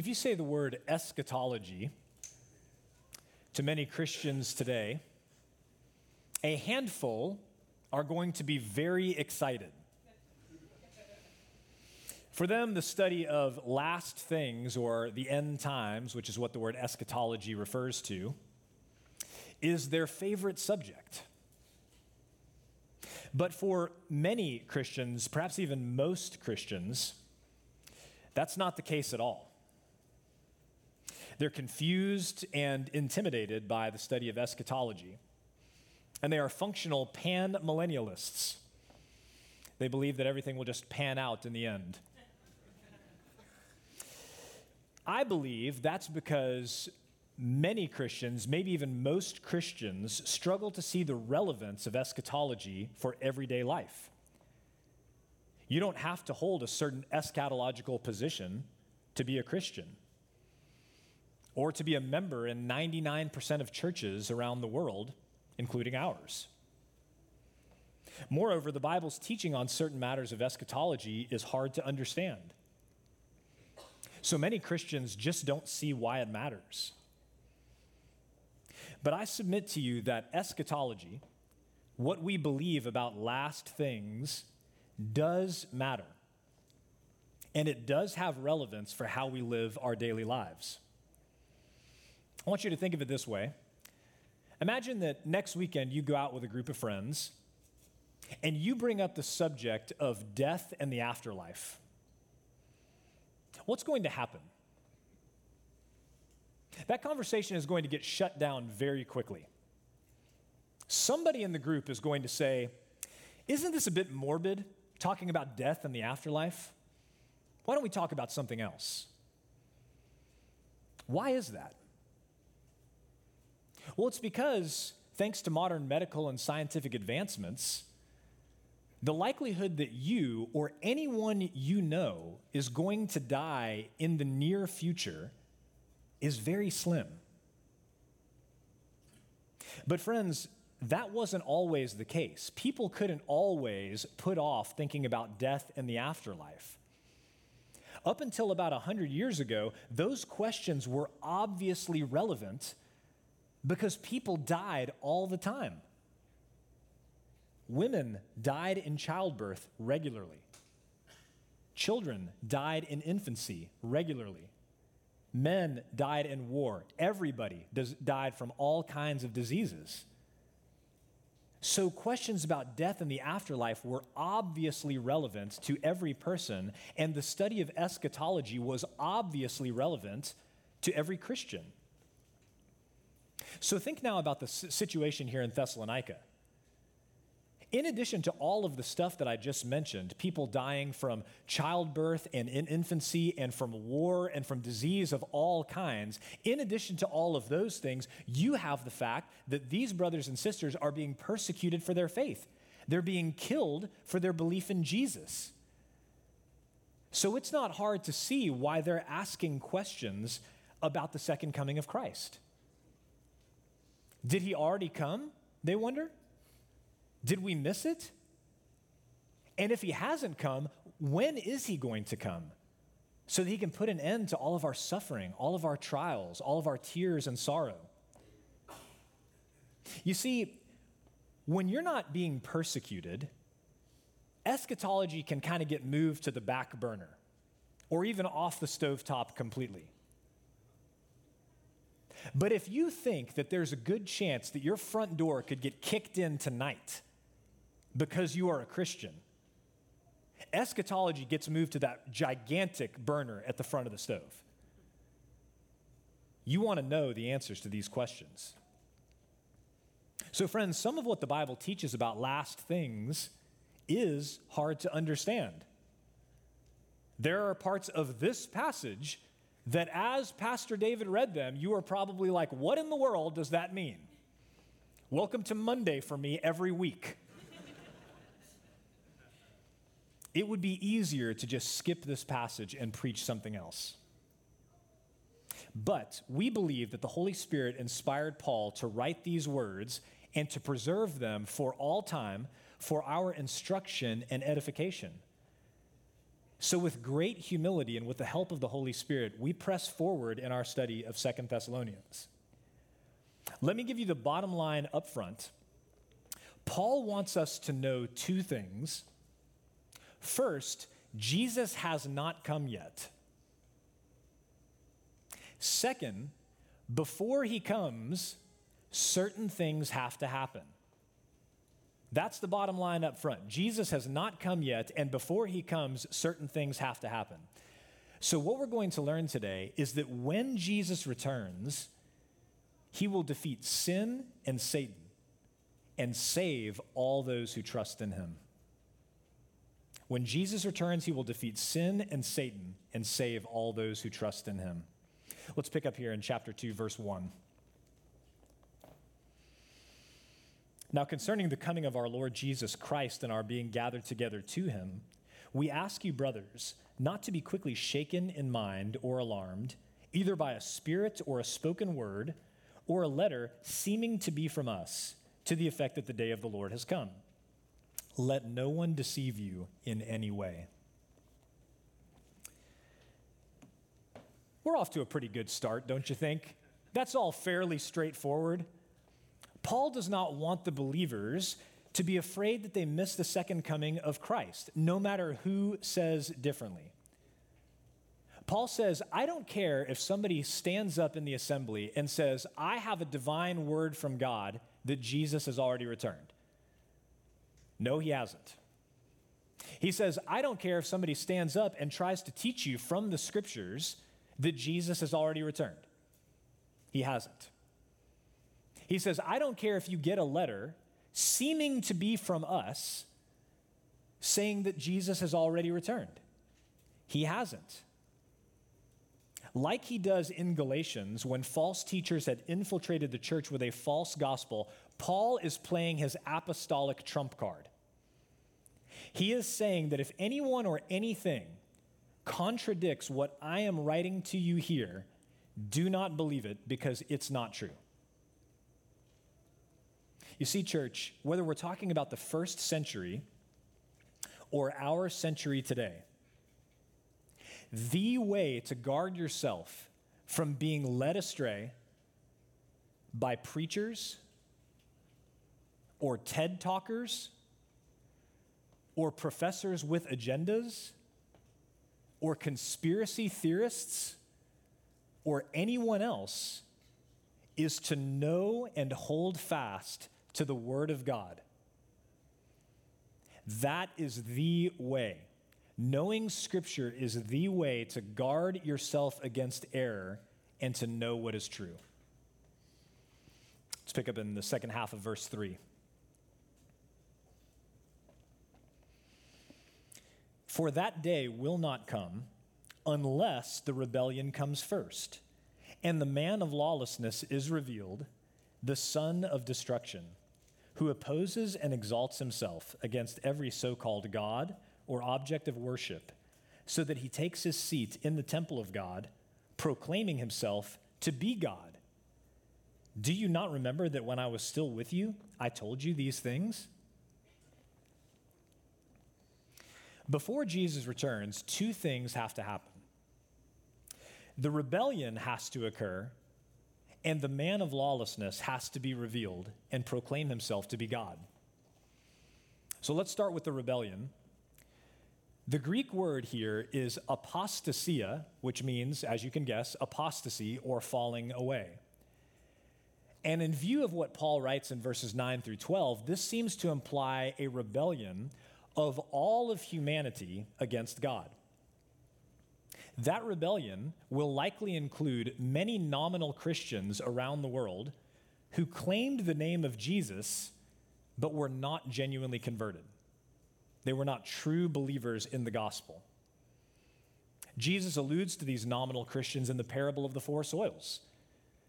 If you say the word eschatology to many Christians today, a handful are going to be very excited. For them, the study of last things or the end times, which is what the word eschatology refers to, is their favorite subject. But for many Christians, perhaps even most Christians, that's not the case at all. They're confused and intimidated by the study of eschatology. And they are functional pan millennialists. They believe that everything will just pan out in the end. I believe that's because many Christians, maybe even most Christians, struggle to see the relevance of eschatology for everyday life. You don't have to hold a certain eschatological position to be a Christian or to be a member in 99% of churches around the world, including ours. Moreover, the Bible's teaching on certain matters of eschatology is hard to understand. So many Christians just don't see why it matters. But I submit to you that eschatology, what we believe about last things, does matter. And it does have relevance for how we live our daily lives. I want you to think of it this way Imagine that next weekend you go out with a group of friends and you bring up the subject of death and the afterlife. What's going to happen? That conversation is going to get shut down very quickly. Somebody in the group is going to say, Isn't this a bit morbid, talking about death and the afterlife? Why don't we talk about something else? Why is that? Well, it's because, thanks to modern medical and scientific advancements, the likelihood that you or anyone you know is going to die in the near future is very slim. But, friends, that wasn't always the case. People couldn't always put off thinking about death and the afterlife. Up until about 100 years ago, those questions were obviously relevant because people died all the time. Women died in childbirth regularly. Children died in infancy regularly. Men died in war. Everybody does, died from all kinds of diseases. So, questions about death and the afterlife were obviously relevant to every person, and the study of eschatology was obviously relevant to every Christian. So think now about the situation here in Thessalonica. In addition to all of the stuff that I just mentioned, people dying from childbirth and in infancy and from war and from disease of all kinds, in addition to all of those things, you have the fact that these brothers and sisters are being persecuted for their faith. They're being killed for their belief in Jesus. So it's not hard to see why they're asking questions about the second coming of Christ. Did he already come? They wonder. Did we miss it? And if he hasn't come, when is he going to come? So that he can put an end to all of our suffering, all of our trials, all of our tears and sorrow. You see, when you're not being persecuted, eschatology can kind of get moved to the back burner or even off the stovetop completely. But if you think that there's a good chance that your front door could get kicked in tonight because you are a Christian, eschatology gets moved to that gigantic burner at the front of the stove. You want to know the answers to these questions. So, friends, some of what the Bible teaches about last things is hard to understand. There are parts of this passage that, as Pastor David read them, you are probably like, what in the world does that mean? Welcome to Monday for me every week. it would be easier to just skip this passage and preach something else. But we believe that the Holy Spirit inspired Paul to write these words and to preserve them for all time for our instruction and edification. So, with great humility and with the help of the Holy Spirit, we press forward in our study of Second Thessalonians. Let me give you the bottom line up front. Paul wants us to know two things. First, Jesus has not come yet. Second, before he comes, certain things have to happen. That's the bottom line up front. Jesus has not come yet, and before he comes, certain things have to happen. So, what we're going to learn today is that when Jesus returns, he will defeat sin and Satan and save all those who trust in him. When Jesus returns, he will defeat sin and Satan and save all those who trust in him. Let's pick up here in chapter 2, verse 1. Now, concerning the coming of our Lord Jesus Christ and our being gathered together to him, we ask you, brothers, not to be quickly shaken in mind or alarmed, either by a spirit or a spoken word, or a letter seeming to be from us, to the effect that the day of the Lord has come. Let no one deceive you in any way. We're off to a pretty good start, don't you think? That's all fairly straightforward. Paul does not want the believers to be afraid that they miss the second coming of Christ, no matter who says differently. Paul says, I don't care if somebody stands up in the assembly and says, I have a divine word from God that Jesus has already returned. No, he hasn't. He says, I don't care if somebody stands up and tries to teach you from the scriptures that Jesus has already returned. He hasn't. He says, I don't care if you get a letter seeming to be from us saying that Jesus has already returned. He hasn't. Like he does in Galatians, when false teachers had infiltrated the church with a false gospel, Paul is playing his apostolic trump card. He is saying that if anyone or anything contradicts what I am writing to you here, do not believe it because it's not true. You see, church, whether we're talking about the first century or our century today, the way to guard yourself from being led astray by preachers or TED talkers or professors with agendas or conspiracy theorists or anyone else is to know and hold fast to the Word of God. That is the way. Knowing Scripture is the way to guard yourself against error and to know what is true. Let's pick up in the second half of verse 3. For that day will not come unless the rebellion comes first, and the man of lawlessness is revealed, the son of destruction, who opposes and exalts himself against every so called God or object of worship, so that he takes his seat in the temple of God, proclaiming himself to be God. Do you not remember that when I was still with you, I told you these things? Before Jesus returns, two things have to happen the rebellion has to occur, and the man of lawlessness has to be revealed and proclaim himself to be God. So let's start with the rebellion. The Greek word here is apostasia, which means, as you can guess, apostasy or falling away. And in view of what Paul writes in verses 9 through 12, this seems to imply a rebellion of all of humanity against God. That rebellion will likely include many nominal Christians around the world who claimed the name of Jesus, but were not genuinely converted. They were not true believers in the gospel. Jesus alludes to these nominal Christians in the parable of the four soils,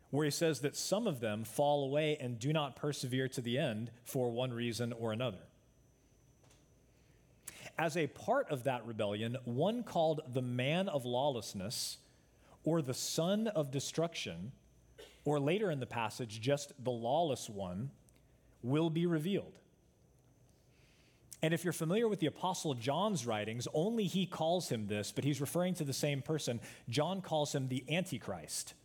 where he says that some of them fall away and do not persevere to the end for one reason or another. As a part of that rebellion, one called the man of lawlessness or the son of destruction, or later in the passage, just the lawless one, will be revealed. And if you're familiar with the Apostle John's writings, only he calls him this, but he's referring to the same person. John calls him the Antichrist.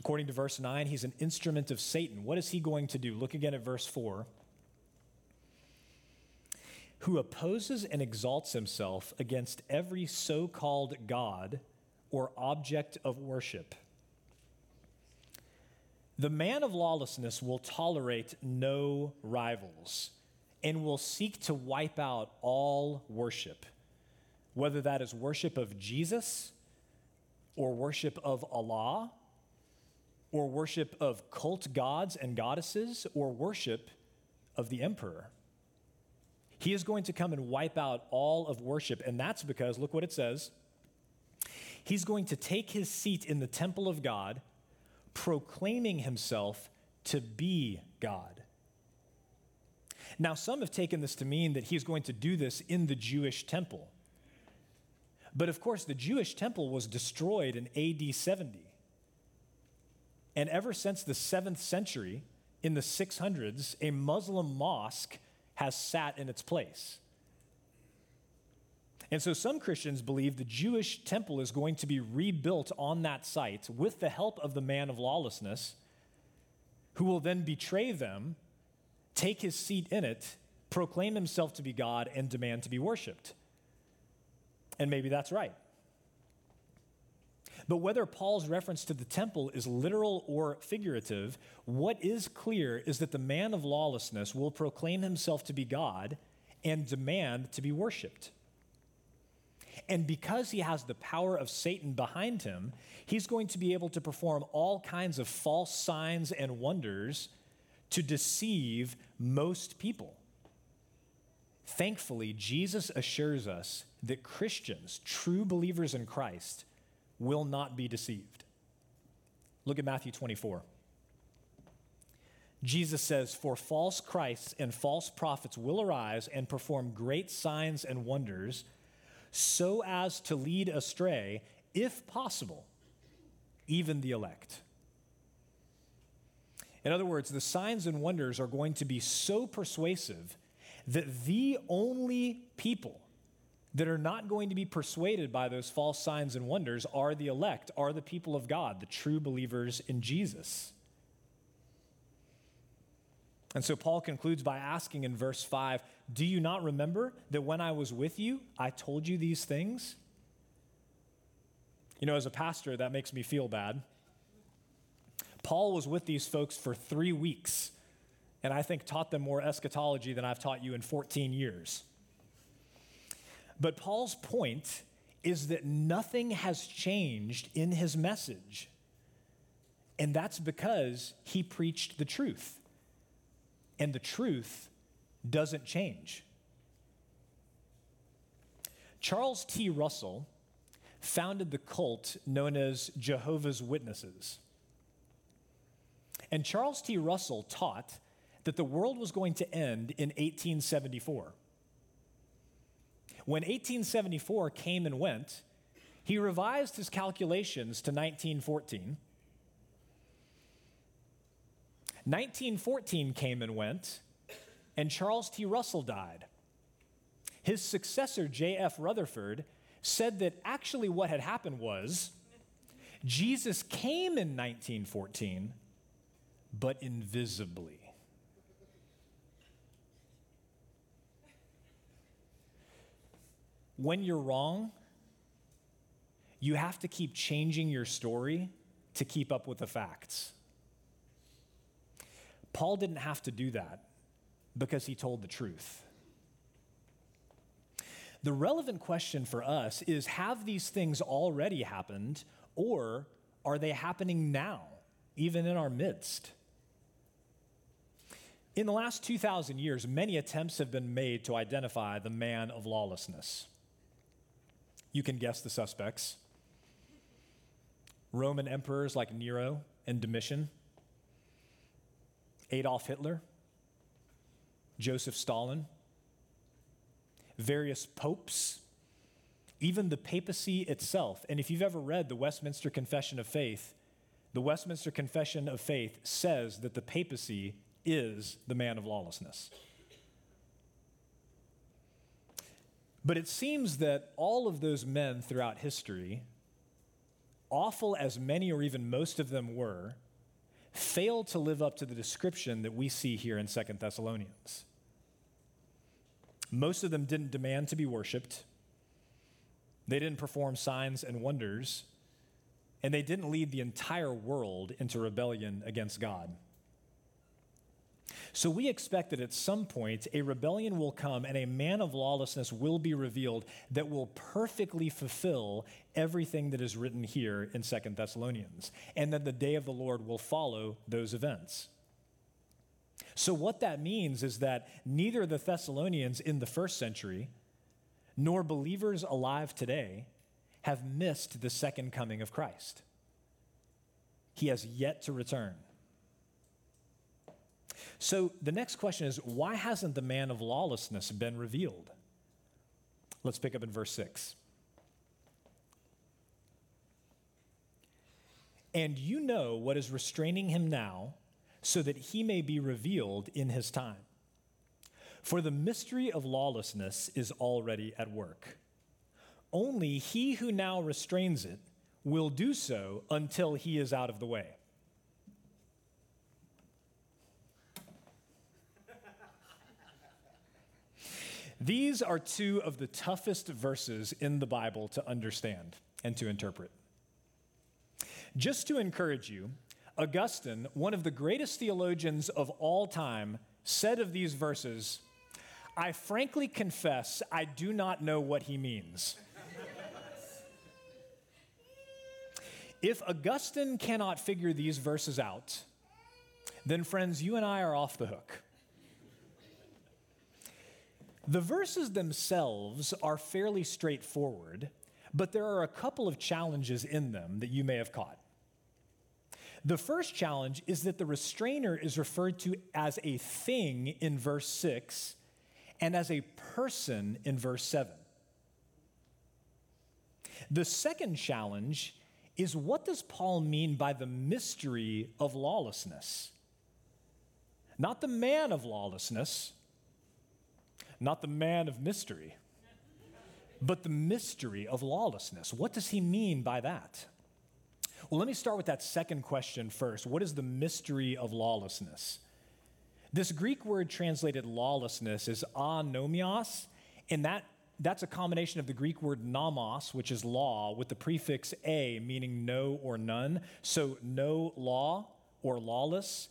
According to verse 9, he's an instrument of Satan. What is he going to do? Look again at verse 4. Who opposes and exalts himself against every so called God or object of worship the man of lawlessness will tolerate no rivals and will seek to wipe out all worship, whether that is worship of Jesus or worship of Allah or worship of cult gods and goddesses or worship of the emperor. He is going to come and wipe out all of worship, and that's because, look what it says. He's going to take his seat in the temple of God proclaiming himself to be God. Now, some have taken this to mean that he's going to do this in the Jewish temple. But of course, the Jewish temple was destroyed in AD 70. And ever since the 7th century, in the 600s, a Muslim mosque has sat in its place. And so some Christians believe the Jewish temple is going to be rebuilt on that site with the help of the man of lawlessness, who will then betray them, take his seat in it, proclaim himself to be God, and demand to be worshiped. And maybe that's right. But whether Paul's reference to the temple is literal or figurative, what is clear is that the man of lawlessness will proclaim himself to be God and demand to be worshiped. And because he has the power of Satan behind him, he's going to be able to perform all kinds of false signs and wonders to deceive most people. Thankfully, Jesus assures us that Christians, true believers in Christ, will not be deceived. Look at Matthew 24. Jesus says, For false Christs and false prophets will arise and perform great signs and wonders so as to lead astray, if possible, even the elect. In other words, the signs and wonders are going to be so persuasive that the only people that are not going to be persuaded by those false signs and wonders are the elect, are the people of God, the true believers in Jesus. And so Paul concludes by asking in verse 5 Do you not remember that when I was with you, I told you these things? You know, as a pastor, that makes me feel bad. Paul was with these folks for three weeks, and I think taught them more eschatology than I've taught you in 14 years. But Paul's point is that nothing has changed in his message, and that's because he preached the truth and the truth doesn't change. Charles T. Russell founded the cult known as Jehovah's Witnesses. And Charles T. Russell taught that the world was going to end in 1874. When 1874 came and went, he revised his calculations to 1914 1914 came and went, and Charles T. Russell died. His successor, J.F. Rutherford, said that actually what had happened was Jesus came in 1914, but invisibly. When you're wrong, you have to keep changing your story to keep up with the facts. Paul didn't have to do that because he told the truth. The relevant question for us is have these things already happened or are they happening now even in our midst. In the last 2,000 years, many attempts have been made to identify the man of lawlessness. You can guess the suspects. Roman emperors like Nero and Domitian, Adolf Hitler, Joseph Stalin, various popes, even the papacy itself. And if you've ever read the Westminster Confession of Faith, the Westminster Confession of Faith says that the papacy is the man of lawlessness. But it seems that all of those men throughout history, awful as many or even most of them were, failed to live up to the description that we see here in Second Thessalonians. Most of them didn't demand to be worshiped. They didn't perform signs and wonders, and they didn't lead the entire world into rebellion against God. So we expect that at some point a rebellion will come and a man of lawlessness will be revealed that will perfectly fulfill everything that is written here in Second Thessalonians, and that the day of the Lord will follow those events. So, what that means is that neither the Thessalonians in the first century nor believers alive today have missed the second coming of Christ. He has yet to return. So the next question is why hasn't the man of lawlessness been revealed? Let's pick up in verse 6. And you know what is restraining him now, so that he may be revealed in his time. For the mystery of lawlessness is already at work. Only he who now restrains it will do so until he is out of the way. These are two of the toughest verses in the Bible to understand and to interpret. Just to encourage you, Augustine, one of the greatest theologians of all time, said of these verses, I frankly confess I do not know what he means. if Augustine cannot figure these verses out, then, friends, you and I are off the hook. The verses themselves are fairly straightforward, but there are a couple of challenges in them that you may have caught. The first challenge is that the restrainer is referred to as a thing in verse 6 and as a person in verse 7. The second challenge is what does Paul mean by the mystery of lawlessness? Not the man of lawlessness, not the man of mystery, but the mystery of lawlessness. What does he mean by that? Well, let me start with that second question first. What is the mystery of lawlessness? This Greek word translated lawlessness is anomios, and that, that's a combination of the Greek word nomos, which is law, with the prefix a, meaning no or none. So, no law or lawless.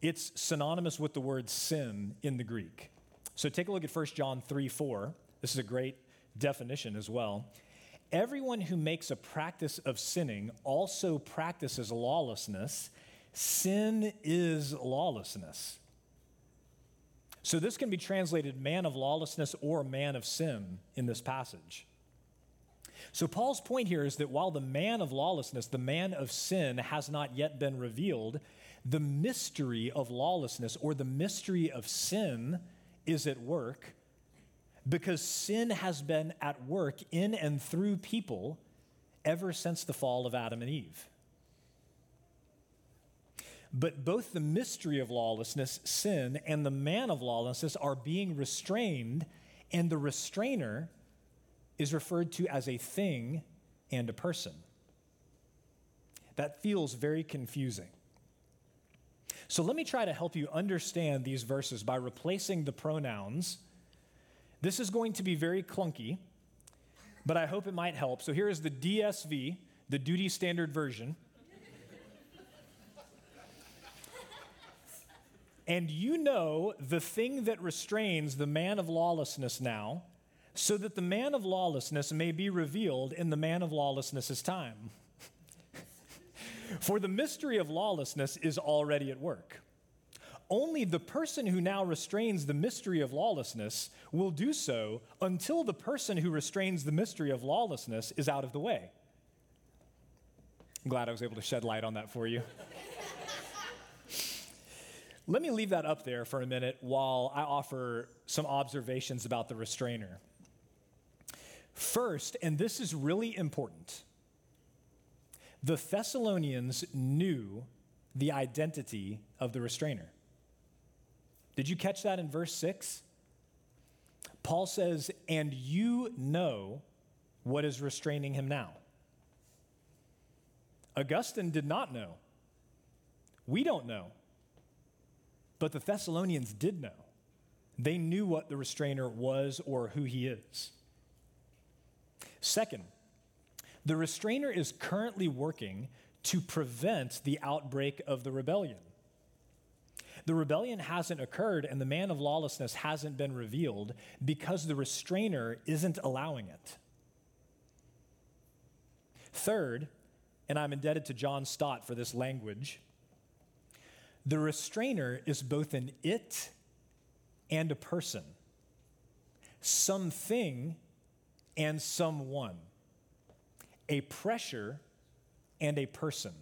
It's synonymous with the word sin in the Greek. So take a look at 1 John 3 4. This is a great definition as well. Everyone who makes a practice of sinning also practices lawlessness. Sin is lawlessness. So this can be translated man of lawlessness or man of sin in this passage. So Paul's point here is that while the man of lawlessness, the man of sin, has not yet been revealed, the mystery of lawlessness or the mystery of sin is at work because sin has been at work in and through people ever since the fall of Adam and Eve. But both the mystery of lawlessness, sin, and the man of lawlessness are being restrained, and the restrainer is referred to as a thing and a person. That feels very confusing. So let me try to help you understand these verses by replacing the pronouns. This is going to be very clunky, but I hope it might help. So here is the DSV, the Duty Standard Version. and you know the thing that restrains the man of lawlessness now, so that the man of lawlessness may be revealed in the man of lawlessness's time. For the mystery of lawlessness is already at work. Only the person who now restrains the mystery of lawlessness will do so until the person who restrains the mystery of lawlessness is out of the way. I'm glad I was able to shed light on that for you. Let me leave that up there for a minute while I offer some observations about the restrainer. First, and this is really important, the Thessalonians knew the identity of the restrainer. Did you catch that in verse 6? Paul says, And you know what is restraining him now. Augustine did not know. We don't know. But the Thessalonians did know. They knew what the restrainer was or who he is. Second, the restrainer is currently working to prevent the outbreak of the rebellion. The rebellion hasn't occurred and the man of lawlessness hasn't been revealed because the restrainer isn't allowing it. Third, and I'm indebted to John Stott for this language, the restrainer is both an it and a person, something and someone, a pressure and a person.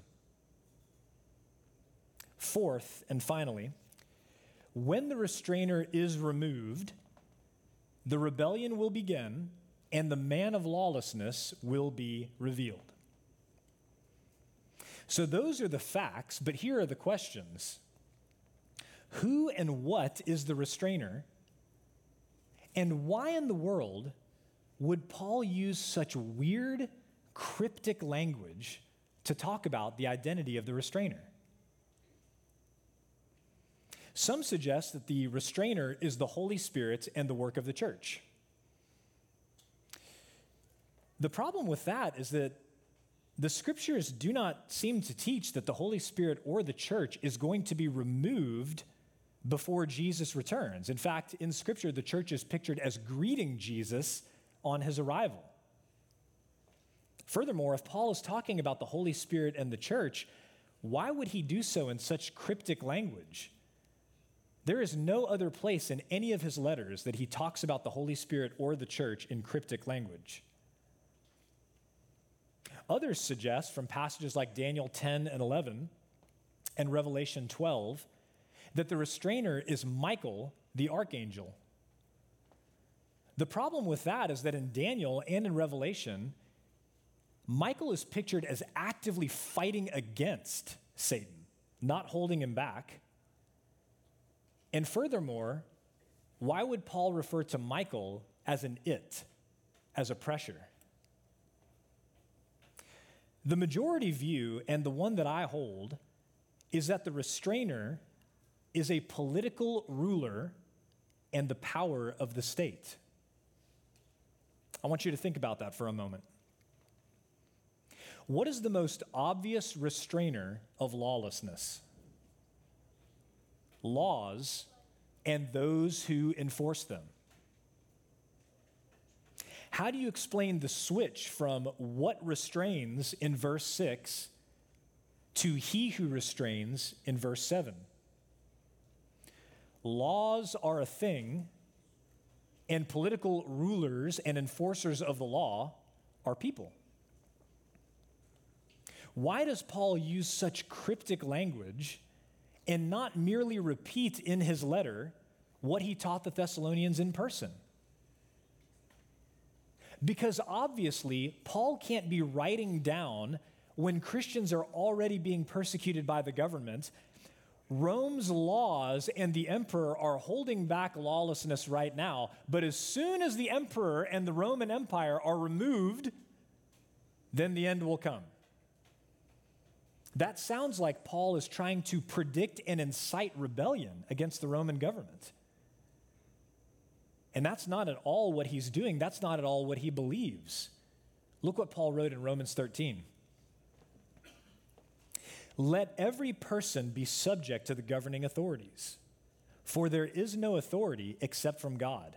Fourth, and finally, when the restrainer is removed, the rebellion will begin and the man of lawlessness will be revealed. So, those are the facts, but here are the questions Who and what is the restrainer? And why in the world would Paul use such weird, cryptic language to talk about the identity of the restrainer? Some suggest that the restrainer is the Holy Spirit and the work of the church. The problem with that is that the scriptures do not seem to teach that the Holy Spirit or the church is going to be removed before Jesus returns. In fact, in scripture, the church is pictured as greeting Jesus on his arrival. Furthermore, if Paul is talking about the Holy Spirit and the church, why would he do so in such cryptic language? There is no other place in any of his letters that he talks about the Holy Spirit or the church in cryptic language. Others suggest from passages like Daniel 10 and 11 and Revelation 12 that the restrainer is Michael, the archangel. The problem with that is that in Daniel and in Revelation, Michael is pictured as actively fighting against Satan, not holding him back. And furthermore, why would Paul refer to Michael as an it, as a pressure? The majority view, and the one that I hold, is that the restrainer is a political ruler and the power of the state. I want you to think about that for a moment. What is the most obvious restrainer of lawlessness? Laws and those who enforce them. How do you explain the switch from what restrains in verse 6 to he who restrains in verse 7? Laws are a thing, and political rulers and enforcers of the law are people. Why does Paul use such cryptic language and not merely repeat in his letter what he taught the Thessalonians in person? Because obviously, Paul can't be writing down when Christians are already being persecuted by the government. Rome's laws and the emperor are holding back lawlessness right now, but as soon as the emperor and the Roman Empire are removed, then the end will come. That sounds like Paul is trying to predict and incite rebellion against the Roman government. And that's not at all what he's doing. That's not at all what he believes. Look what Paul wrote in Romans 13. Let every person be subject to the governing authorities, for there is no authority except from God,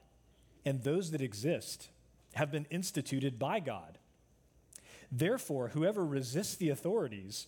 and those that exist have been instituted by God. Therefore, whoever resists the authorities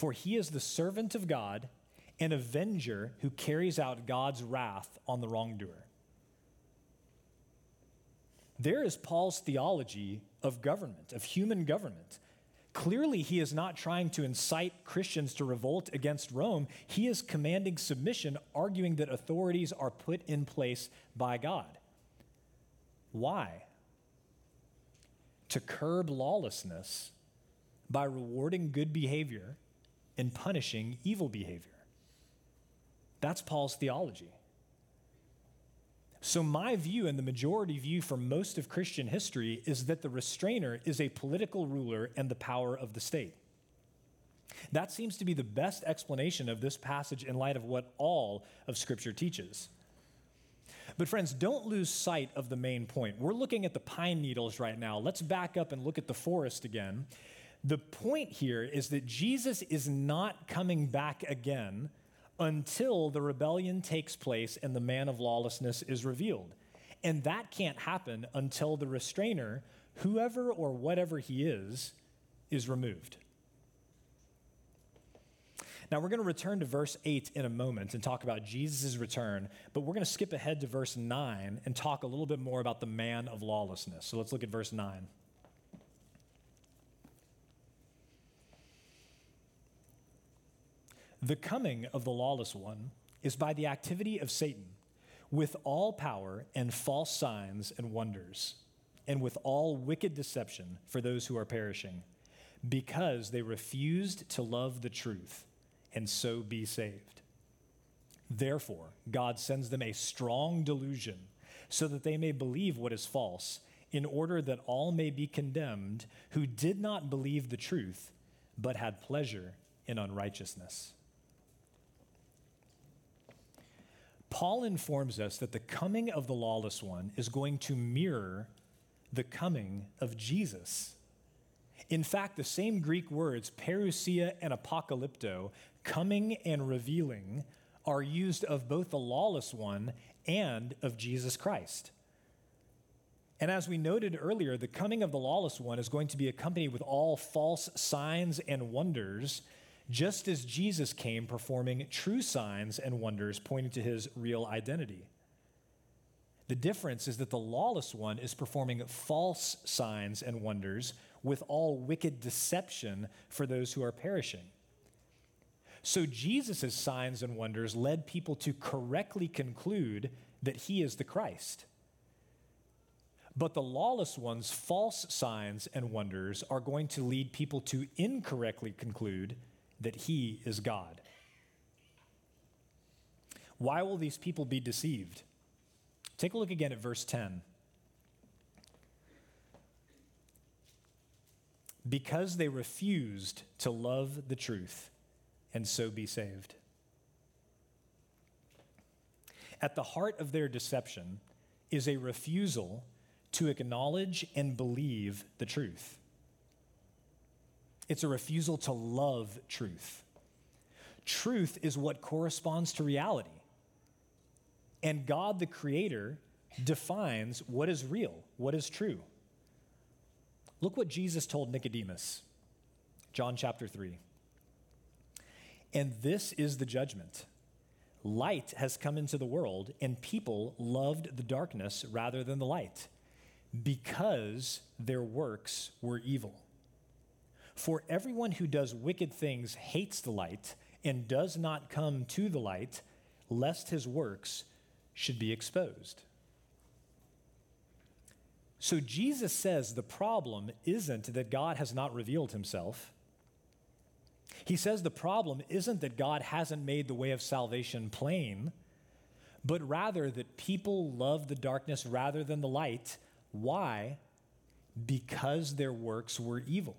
For he is the servant of God, an avenger who carries out God's wrath on the wrongdoer. There is Paul's theology of government, of human government. Clearly, he is not trying to incite Christians to revolt against Rome. He is commanding submission, arguing that authorities are put in place by God. Why? To curb lawlessness by rewarding good behavior and punishing evil behavior. That's Paul's theology. So, my view and the majority view for most of Christian history is that the restrainer is a political ruler and the power of the state. That seems to be the best explanation of this passage in light of what all of Scripture teaches. But, friends, don't lose sight of the main point. We're looking at the pine needles right now. Let's back up and look at the forest again. The point here is that Jesus is not coming back again until the rebellion takes place and the man of lawlessness is revealed. And that can't happen until the restrainer, whoever or whatever he is, is removed. Now, we're going to return to verse 8 in a moment and talk about Jesus' return, but we're going to skip ahead to verse 9 and talk a little bit more about the man of lawlessness. So let's look at verse 9. The coming of the lawless one is by the activity of Satan, with all power and false signs and wonders, and with all wicked deception for those who are perishing, because they refused to love the truth and so be saved. Therefore, God sends them a strong delusion so that they may believe what is false, in order that all may be condemned who did not believe the truth, but had pleasure in unrighteousness. Paul informs us that the coming of the lawless one is going to mirror the coming of Jesus. In fact, the same Greek words, parousia and apocalypto, coming and revealing, are used of both the lawless one and of Jesus Christ. And as we noted earlier, the coming of the lawless one is going to be accompanied with all false signs and wonders just as Jesus came performing true signs and wonders pointing to his real identity. The difference is that the lawless one is performing false signs and wonders with all wicked deception for those who are perishing. So Jesus' signs and wonders led people to correctly conclude that he is the Christ. But the lawless one's false signs and wonders are going to lead people to incorrectly conclude that he is God. Why will these people be deceived? Take a look again at verse 10. Because they refused to love the truth and so be saved. At the heart of their deception is a refusal to acknowledge and believe the truth. It's a refusal to love truth. Truth is what corresponds to reality. And God, the Creator, defines what is real, what is true. Look what Jesus told Nicodemus, John chapter 3. And this is the judgment. Light has come into the world, and people loved the darkness rather than the light because their works were evil. For everyone who does wicked things hates the light and does not come to the light, lest his works should be exposed. So Jesus says the problem isn't that God has not revealed himself. He says the problem isn't that God hasn't made the way of salvation plain, but rather that people love the darkness rather than the light. Why? Because their works were evil.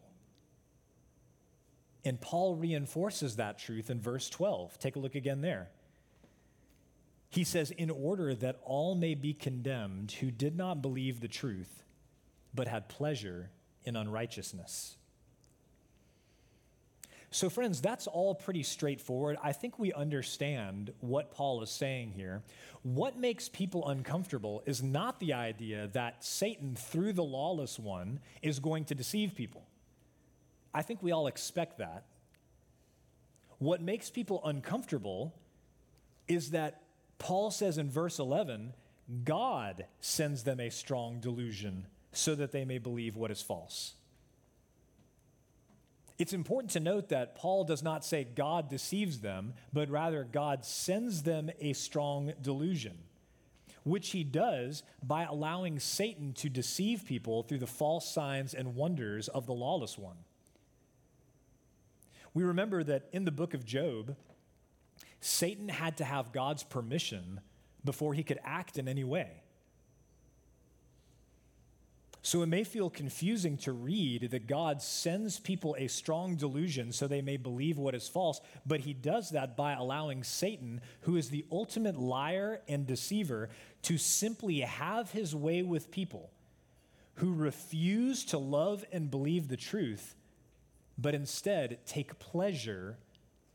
And Paul reinforces that truth in verse 12. Take a look again there. He says, In order that all may be condemned who did not believe the truth, but had pleasure in unrighteousness. So, friends, that's all pretty straightforward. I think we understand what Paul is saying here. What makes people uncomfortable is not the idea that Satan, through the lawless one, is going to deceive people. I think we all expect that. What makes people uncomfortable is that Paul says in verse 11, God sends them a strong delusion so that they may believe what is false. It's important to note that Paul does not say God deceives them, but rather God sends them a strong delusion, which he does by allowing Satan to deceive people through the false signs and wonders of the lawless one. We remember that in the book of Job, Satan had to have God's permission before he could act in any way. So it may feel confusing to read that God sends people a strong delusion so they may believe what is false, but he does that by allowing Satan, who is the ultimate liar and deceiver, to simply have his way with people who refuse to love and believe the truth but instead take pleasure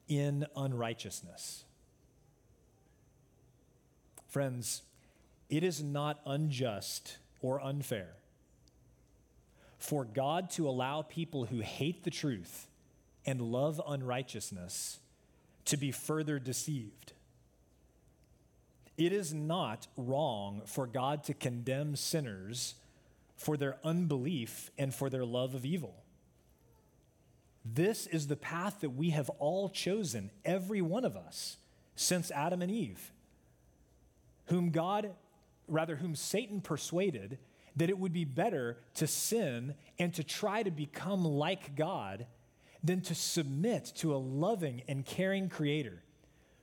in unrighteousness. Friends, it is not unjust or unfair for God to allow people who hate the truth and love unrighteousness to be further deceived. It is not wrong for God to condemn sinners for their unbelief and for their love of evil. This is the path that we have all chosen, every one of us, since Adam and Eve, whom God, rather, whom Satan persuaded that it would be better to sin and to try to become like God than to submit to a loving and caring Creator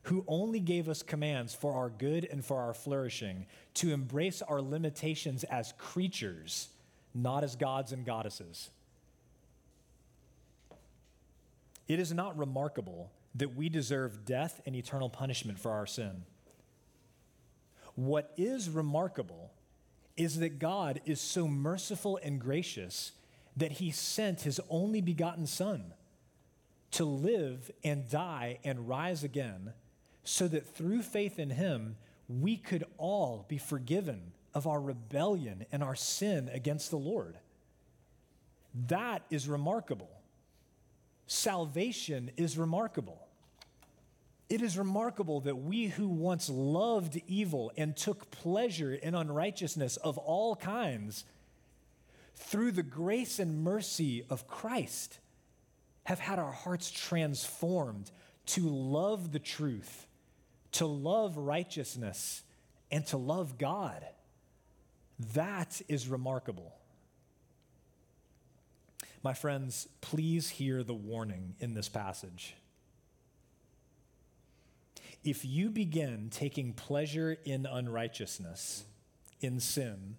who only gave us commands for our good and for our flourishing, to embrace our limitations as creatures, not as gods and goddesses. It is not remarkable that we deserve death and eternal punishment for our sin. What is remarkable is that God is so merciful and gracious that he sent his only begotten Son to live and die and rise again, so that through faith in him, we could all be forgiven of our rebellion and our sin against the Lord. That is remarkable salvation is remarkable. It is remarkable that we who once loved evil and took pleasure in unrighteousness of all kinds, through the grace and mercy of Christ, have had our hearts transformed to love the truth, to love righteousness, and to love God. That is remarkable. My friends, please hear the warning in this passage. If you begin taking pleasure in unrighteousness, in sin,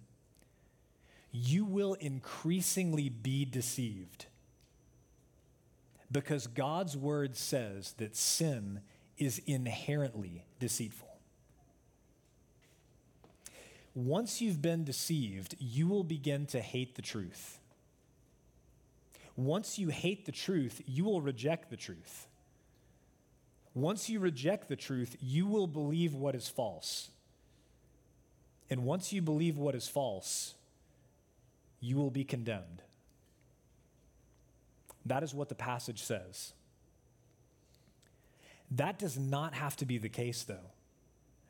you will increasingly be deceived. Because God's word says that sin is inherently deceitful. Once you've been deceived, you will begin to hate the truth. Once you hate the truth, you will reject the truth. Once you reject the truth, you will believe what is false. And once you believe what is false, you will be condemned. That is what the passage says. That does not have to be the case, though.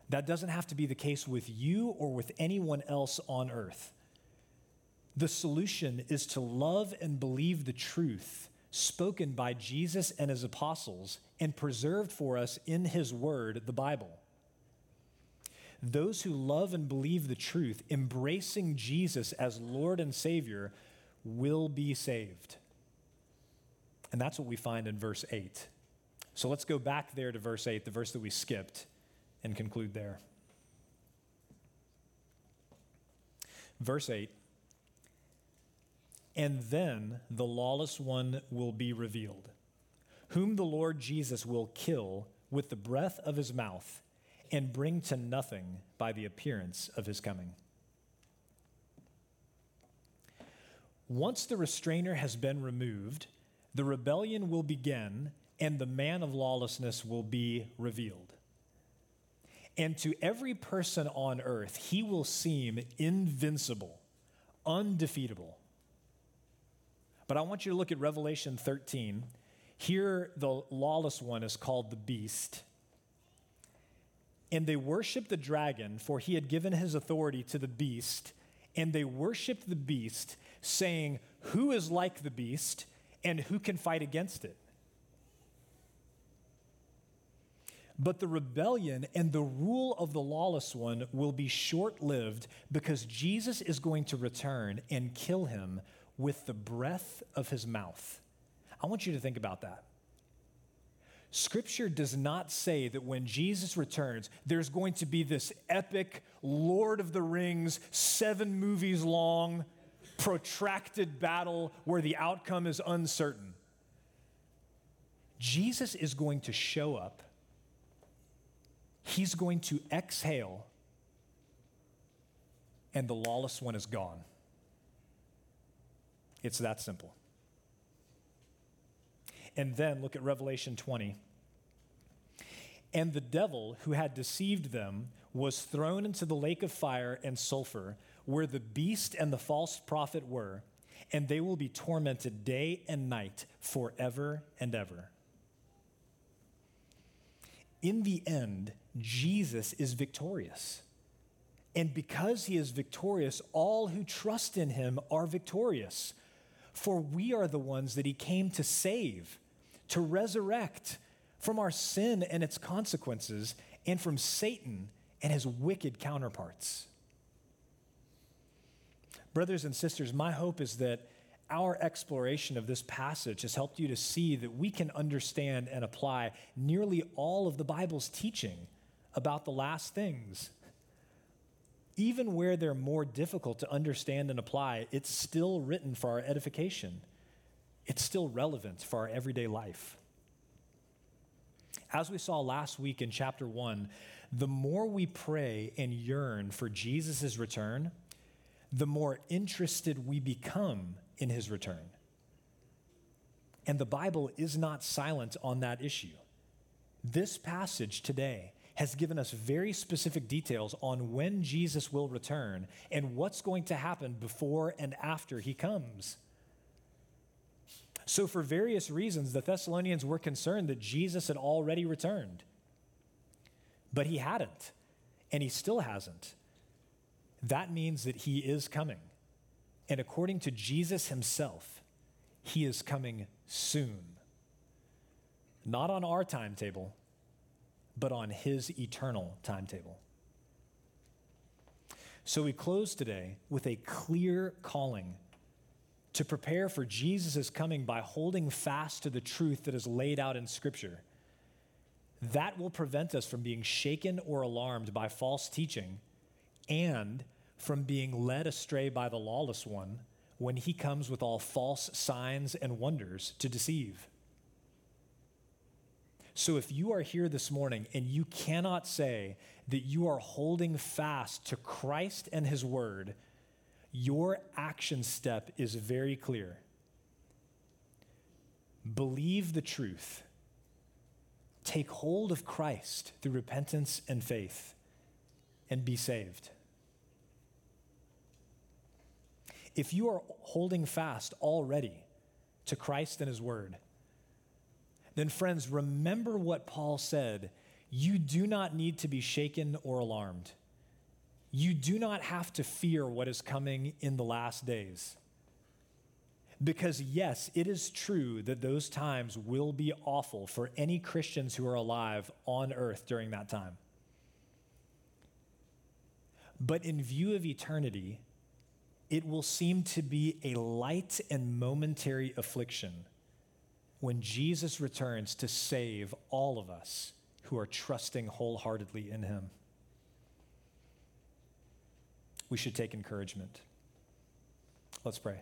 That doesn't have to be the case with you or with anyone else on earth. The solution is to love and believe the truth spoken by Jesus and his apostles and preserved for us in his word, the Bible. Those who love and believe the truth, embracing Jesus as Lord and Savior, will be saved. And that's what we find in verse 8. So let's go back there to verse 8, the verse that we skipped, and conclude there. Verse 8 and then the lawless one will be revealed, whom the Lord Jesus will kill with the breath of his mouth and bring to nothing by the appearance of his coming. Once the restrainer has been removed, the rebellion will begin and the man of lawlessness will be revealed. And to every person on earth, he will seem invincible, undefeatable. But I want you to look at Revelation 13. Here, the lawless one is called the beast. And they worshiped the dragon, for he had given his authority to the beast. And they worshiped the beast, saying, Who is like the beast, and who can fight against it? But the rebellion and the rule of the lawless one will be short lived because Jesus is going to return and kill him with the breath of his mouth. I want you to think about that. Scripture does not say that when Jesus returns, there's going to be this epic Lord of the Rings, seven movies long, protracted battle where the outcome is uncertain. Jesus is going to show up he's going to exhale, and the lawless one is gone. It's that simple. And then look at Revelation 20. And the devil who had deceived them was thrown into the lake of fire and sulfur, where the beast and the false prophet were, and they will be tormented day and night forever and ever. In the end, Jesus is victorious. And because he is victorious, all who trust in him are victorious. For we are the ones that he came to save, to resurrect from our sin and its consequences, and from Satan and his wicked counterparts. Brothers and sisters, my hope is that our exploration of this passage has helped you to see that we can understand and apply nearly all of the Bible's teaching about the last things. Even where they're more difficult to understand and apply, it's still written for our edification. It's still relevant for our everyday life. As we saw last week in chapter one, the more we pray and yearn for Jesus' return, the more interested we become in his return. And the Bible is not silent on that issue. This passage today has given us very specific details on when Jesus will return and what's going to happen before and after he comes. So, for various reasons, the Thessalonians were concerned that Jesus had already returned. But he hadn't, and he still hasn't. That means that he is coming. And according to Jesus himself, he is coming soon. Not on our timetable, but on his eternal timetable. So we close today with a clear calling to prepare for Jesus' coming by holding fast to the truth that is laid out in Scripture. That will prevent us from being shaken or alarmed by false teaching and from being led astray by the lawless one when he comes with all false signs and wonders to deceive. So if you are here this morning and you cannot say that you are holding fast to Christ and his word, your action step is very clear. Believe the truth. Take hold of Christ through repentance and faith and be saved. If you are holding fast already to Christ and His Word, then, friends, remember what Paul said. You do not need to be shaken or alarmed. You do not have to fear what is coming in the last days. Because, yes, it is true that those times will be awful for any Christians who are alive on earth during that time. But in view of eternity, it will seem to be a light and momentary affliction when Jesus returns to save all of us who are trusting wholeheartedly in him. We should take encouragement. Let's pray.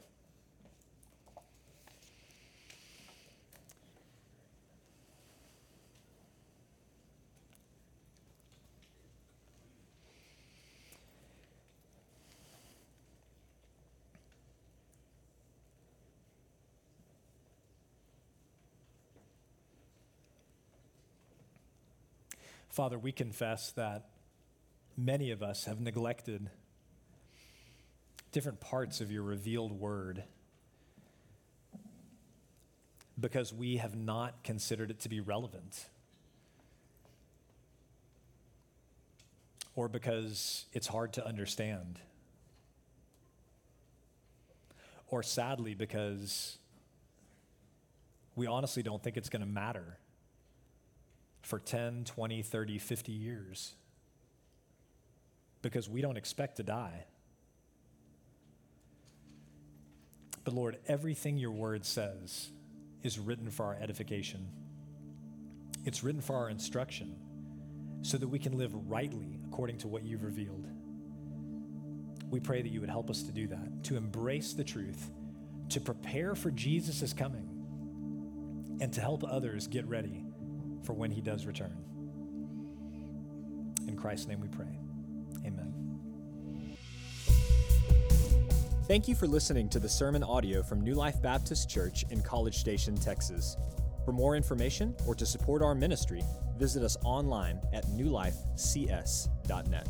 Father, we confess that many of us have neglected different parts of your revealed word because we have not considered it to be relevant. Or because it's hard to understand. Or sadly, because we honestly don't think it's going to matter for 10, 20, 30, 50 years because we don't expect to die. But Lord, everything your word says is written for our edification. It's written for our instruction so that we can live rightly according to what you've revealed. We pray that you would help us to do that, to embrace the truth, to prepare for Jesus' coming, and to help others get ready for when he does return. In Christ's name we pray. Amen. Thank you for listening to the sermon audio from New Life Baptist Church in College Station, Texas. For more information or to support our ministry, visit us online at newlifecs.net.